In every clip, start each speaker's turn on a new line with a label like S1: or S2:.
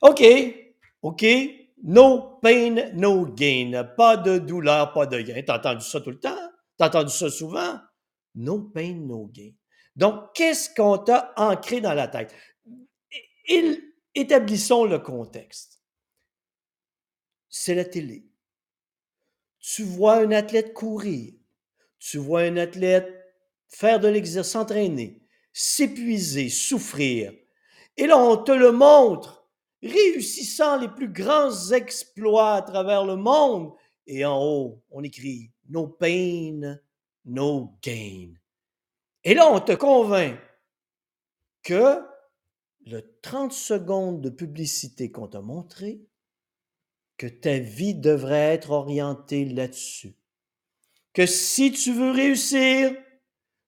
S1: OK, OK, no pain, no gain. Pas de douleur, pas de gain. T'as entendu ça tout le temps? T'as entendu ça souvent? No pain, no gain. Donc, qu'est-ce qu'on t'a ancré dans la tête? Établissons le contexte. C'est la télé. Tu vois un athlète courir. Tu vois un athlète faire de l'exercice, s'entraîner, s'épuiser, souffrir. Et là, on te le montre, réussissant les plus grands exploits à travers le monde. Et en haut, on écrit No pain, no gain. Et là, on te convainc que le 30 secondes de publicité qu'on t'a montré, que ta vie devrait être orientée là-dessus. Que si tu veux réussir,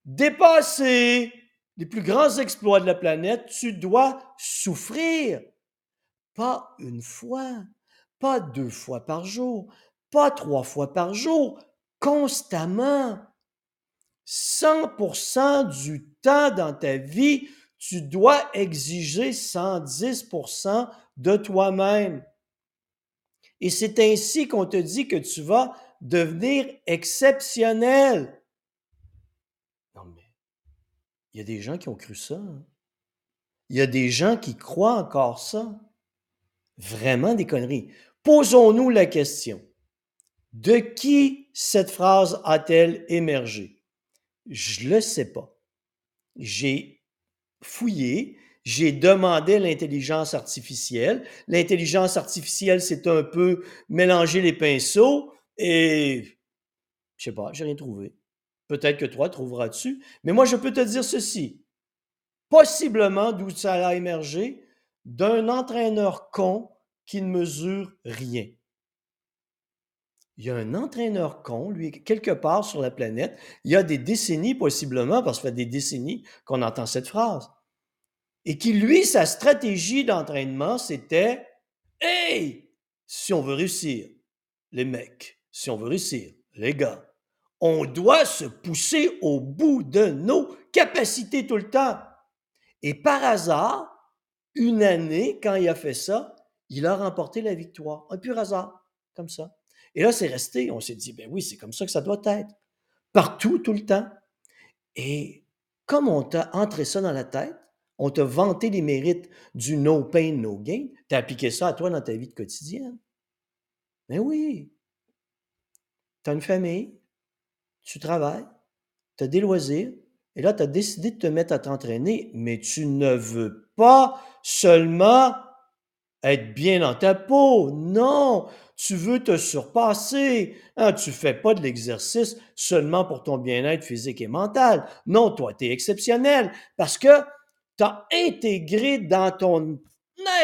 S1: dépasser les plus grands exploits de la planète, tu dois souffrir. Pas une fois, pas deux fois par jour, pas trois fois par jour, constamment. 100% du temps dans ta vie, tu dois exiger 110% de toi-même. Et c'est ainsi qu'on te dit que tu vas devenir exceptionnel. Non, mais il y a des gens qui ont cru ça. Hein. Il y a des gens qui croient encore ça. Vraiment des conneries. Posons-nous la question. De qui cette phrase a-t-elle émergé? Je ne le sais pas. J'ai fouillé, j'ai demandé l'intelligence artificielle. L'intelligence artificielle, c'est un peu mélanger les pinceaux et je sais pas, j'ai rien trouvé. Peut-être que toi trouveras dessus, mais moi je peux te dire ceci. Possiblement d'où ça a émergé d'un entraîneur con qui ne mesure rien. Il y a un entraîneur con, lui, quelque part sur la planète. Il y a des décennies, possiblement, parce que ça fait des décennies qu'on entend cette phrase et qui, lui, sa stratégie d'entraînement, c'était Hey, si on veut réussir, les mecs, si on veut réussir, les gars, on doit se pousser au bout de nos capacités tout le temps. Et par hasard, une année, quand il a fait ça, il a remporté la victoire. Un pur hasard, comme ça. Et là, c'est resté. On s'est dit, ben oui, c'est comme ça que ça doit être. Partout, tout le temps. Et comme on t'a entré ça dans la tête, on t'a vanté les mérites du no pain, no gain. Tu as appliqué ça à toi dans ta vie quotidienne. Mais ben oui. Tu as une famille, tu travailles, tu as des loisirs, et là, tu as décidé de te mettre à t'entraîner, mais tu ne veux pas seulement être bien dans ta peau. Non, tu veux te surpasser. Hein, tu ne fais pas de l'exercice seulement pour ton bien-être physique et mental. Non, toi, tu es exceptionnel parce que tu as intégré dans ton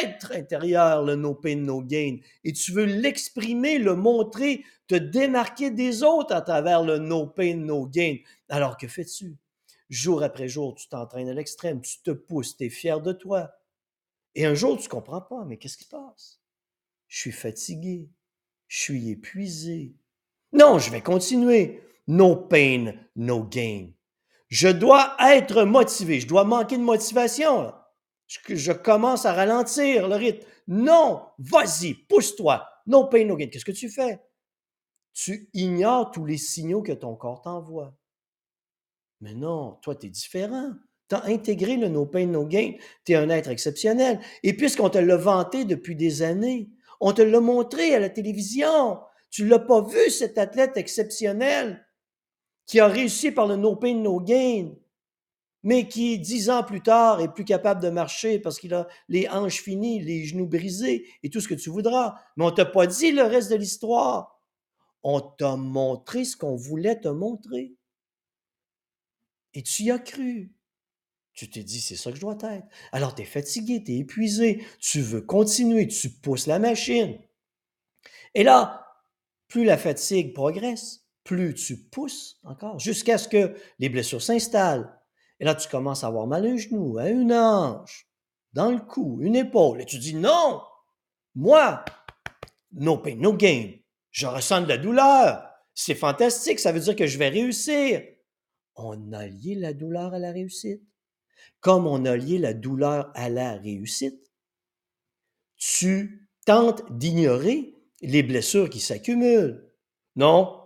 S1: être intérieur le no pain, no gain, et tu veux l'exprimer, le montrer, te démarquer des autres à travers le no pain, no gain. Alors que fais-tu? Jour après jour, tu t'entraînes à l'extrême, tu te pousses, tu es fier de toi. Et un jour, tu ne comprends pas, mais qu'est-ce qui se passe? Je suis fatigué, je suis épuisé. Non, je vais continuer. No pain, no gain. Je dois être motivé. Je dois manquer de motivation. Je, commence à ralentir le rythme. Non, vas-y, pousse-toi. No pain, no gain. Qu'est-ce que tu fais? Tu ignores tous les signaux que ton corps t'envoie. Mais non, toi, tu es différent. Tu as intégré le no pain, no gain. Tu es un être exceptionnel. Et puisqu'on te l'a vanté depuis des années, on te l'a montré à la télévision, tu l'as pas vu, cet athlète exceptionnel qui a réussi par le no pain, no gain, mais qui, dix ans plus tard, est plus capable de marcher parce qu'il a les hanches finies, les genoux brisés et tout ce que tu voudras. Mais on t'a pas dit le reste de l'histoire. On t'a montré ce qu'on voulait te montrer. Et tu y as cru. Tu t'es dit, c'est ça que je dois être. Alors, tu es fatigué, tu es épuisé, tu veux continuer, tu pousses la machine. Et là, plus la fatigue progresse, plus tu pousses encore, jusqu'à ce que les blessures s'installent. Et là, tu commences à avoir mal à un genou, à une hanche, dans le cou, une épaule. Et tu dis non, moi, no pain, no gain. Je ressens de la douleur. C'est fantastique, ça veut dire que je vais réussir. On a lié la douleur à la réussite? Comme on a lié la douleur à la réussite, tu tentes d'ignorer les blessures qui s'accumulent. Non,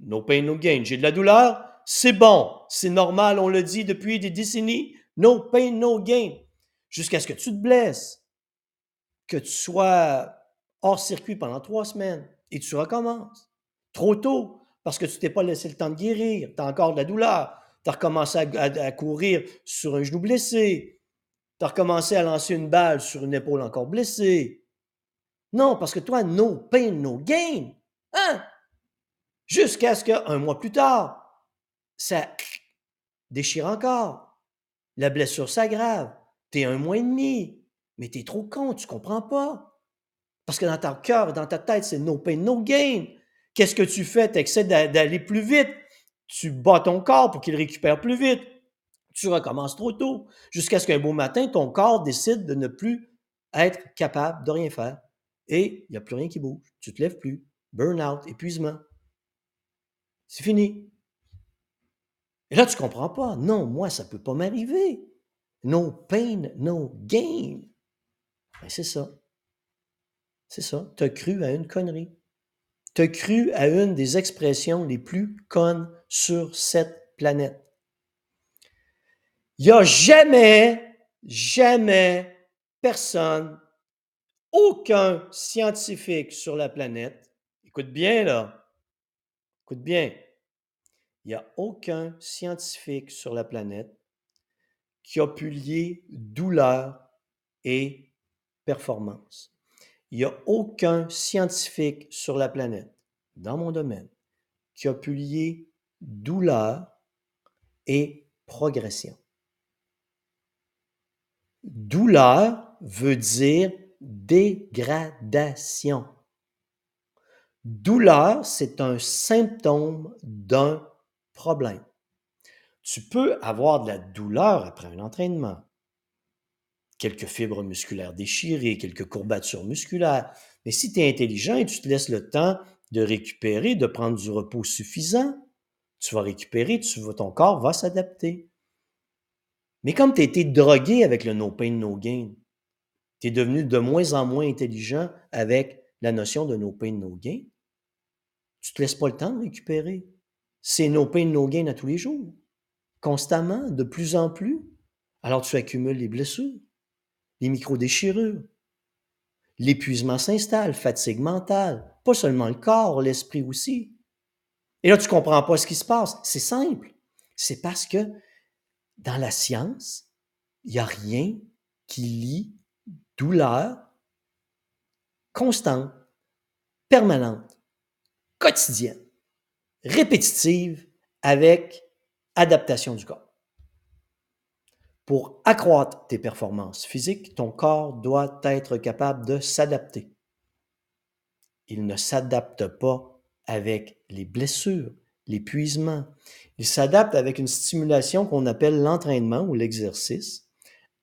S1: no pain, no gain. J'ai de la douleur, c'est bon, c'est normal, on le dit depuis des décennies. No pain, no gain. Jusqu'à ce que tu te blesses, que tu sois hors circuit pendant trois semaines et tu recommences. Trop tôt, parce que tu t'es pas laissé le temps de guérir, tu as encore de la douleur, tu as recommencé à, courir sur un genou blessé, tu as recommencé à lancer une balle sur une épaule encore blessée. Non, parce que toi, no pain, no gain. Hein? Jusqu'à ce qu'un mois plus tard, ça déchire encore. La blessure s'aggrave. Tu es un mois et demi. Mais tu es trop con, tu comprends pas? Parce que dans ton cœur, dans ta tête, c'est no pain, no gain. Qu'est-ce que tu fais? Tu essaies d'aller plus vite. Tu bats ton corps pour qu'il récupère plus vite. Tu recommences trop tôt. Jusqu'à ce qu'un beau matin, ton corps décide de ne plus être capable de rien faire. Et il n'y a plus rien qui bouge. Tu te lèves plus. Burn-out, épuisement. C'est fini. Et là, tu ne comprends pas. Non, moi, ça ne peut pas m'arriver. No pain, no gain. Ben, c'est ça. C'est ça. Tu as cru à une connerie. Tu as cru à une des expressions les plus connes sur cette planète. Il n'y a jamais, jamais personne, aucun scientifique sur la planète, écoute bien là, écoute bien, il n'y a aucun scientifique sur la planète qui a pu lier douleur et performance. Il n'y a aucun scientifique sur la planète, dans mon domaine, qui a pu lier douleur et progression. Douleur veut dire dégradation. Douleur, c'est un symptôme d'un problème. Tu peux avoir de la douleur après un entraînement, quelques fibres musculaires déchirées, quelques courbatures musculaires, mais si tu es intelligent et tu te laisses le temps de récupérer, de prendre du repos suffisant, tu vas récupérer, tu ton corps va s'adapter. Mais comme tu as été drogué avec le no pain, no gain, tu es devenu de moins en moins intelligent avec la notion de no pain, no gain, tu ne te laisses pas le temps de récupérer. C'est no pain, no gain à tous les jours constamment, de plus en plus, alors tu accumules les blessures, les micro-déchirures. L'épuisement s'installe, fatigue mentale, pas seulement le corps, l'esprit aussi. Et là, tu ne comprends pas ce qui se passe. C'est simple. C'est parce que dans la science, il n'y a rien qui lie douleur constante, permanente, quotidienne, répétitive avec adaptation du corps. Pour accroître tes performances physiques, ton corps doit être capable de s'adapter. Il ne s'adapte pas avec les blessures, l'épuisement. Il s'adapte avec une stimulation qu'on appelle l'entraînement ou l'exercice,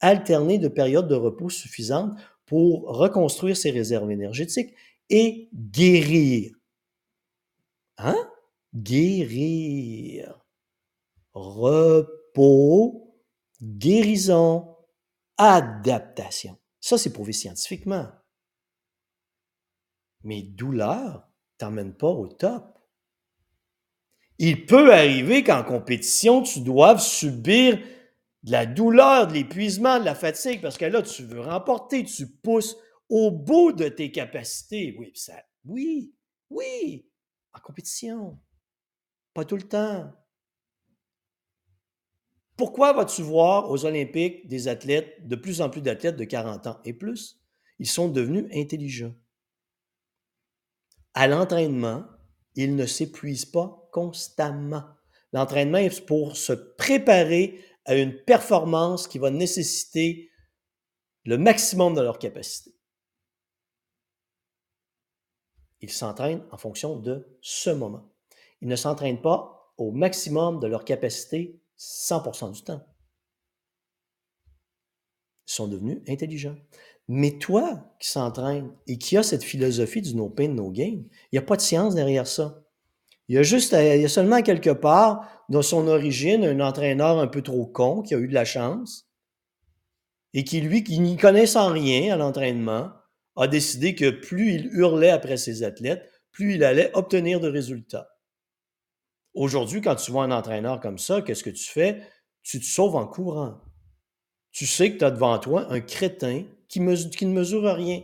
S1: alterné de périodes de repos suffisantes pour reconstruire ses réserves énergétiques et guérir. Hein? Guérir repos, guérison, adaptation. Ça, c'est prouvé scientifiquement. Mais douleur t'emmène pas au top. Il peut arriver qu'en compétition, tu doives subir de la douleur, de l'épuisement, de la fatigue, parce que là, tu veux remporter, tu pousses au bout de tes capacités. Oui, ça, oui, oui, en compétition. Pas tout le temps. Pourquoi vas-tu voir aux Olympiques des athlètes, de plus en plus d'athlètes de 40 ans et plus? Ils sont devenus intelligents. À l'entraînement, ils ne s'épuisent pas constamment. L'entraînement est pour se préparer à une performance qui va nécessiter le maximum de leur capacité. Ils s'entraînent en fonction de ce moment. Ils ne s'entraînent pas au maximum de leur capacité 100% du temps. Ils sont devenus intelligents. Mais toi qui s'entraîne et qui a cette philosophie du no pain, no gain, il n'y a pas de science derrière ça. Il y a juste, a seulement quelque part, dans son origine, un entraîneur un peu trop con qui a eu de la chance et qui, lui, qui n'y connaît sans rien à l'entraînement, a décidé que plus il hurlait après ses athlètes, plus il allait obtenir de résultats. Aujourd'hui, quand tu vois un entraîneur comme ça, qu'est-ce que tu fais? Tu te sauves en courant. Tu sais que tu as devant toi un crétin qui, ne mesure rien,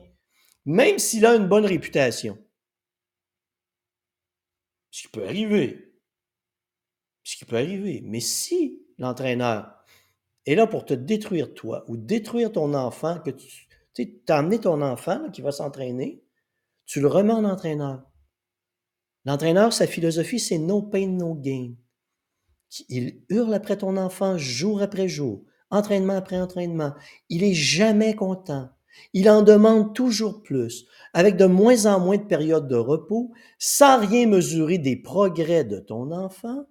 S1: même s'il a une bonne réputation. Ce qui peut arriver. Ce qui peut arriver. Mais si l'entraîneur est là pour te détruire toi ou détruire ton enfant, que tu tu as amené ton enfant qui va s'entraîner, tu le remets en entraîneur. L'entraîneur, sa philosophie, c'est no pain, no gain. Il hurle après ton enfant jour après jour, entraînement après entraînement. Il est jamais content. Il en demande toujours plus, avec de moins en moins de périodes de repos, sans rien mesurer des progrès de ton enfant.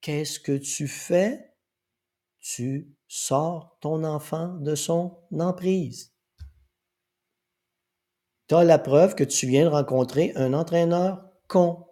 S1: Qu'est-ce que tu fais? Tu sors ton enfant de son emprise. Tu as la preuve que tu viens de rencontrer un entraîneur con.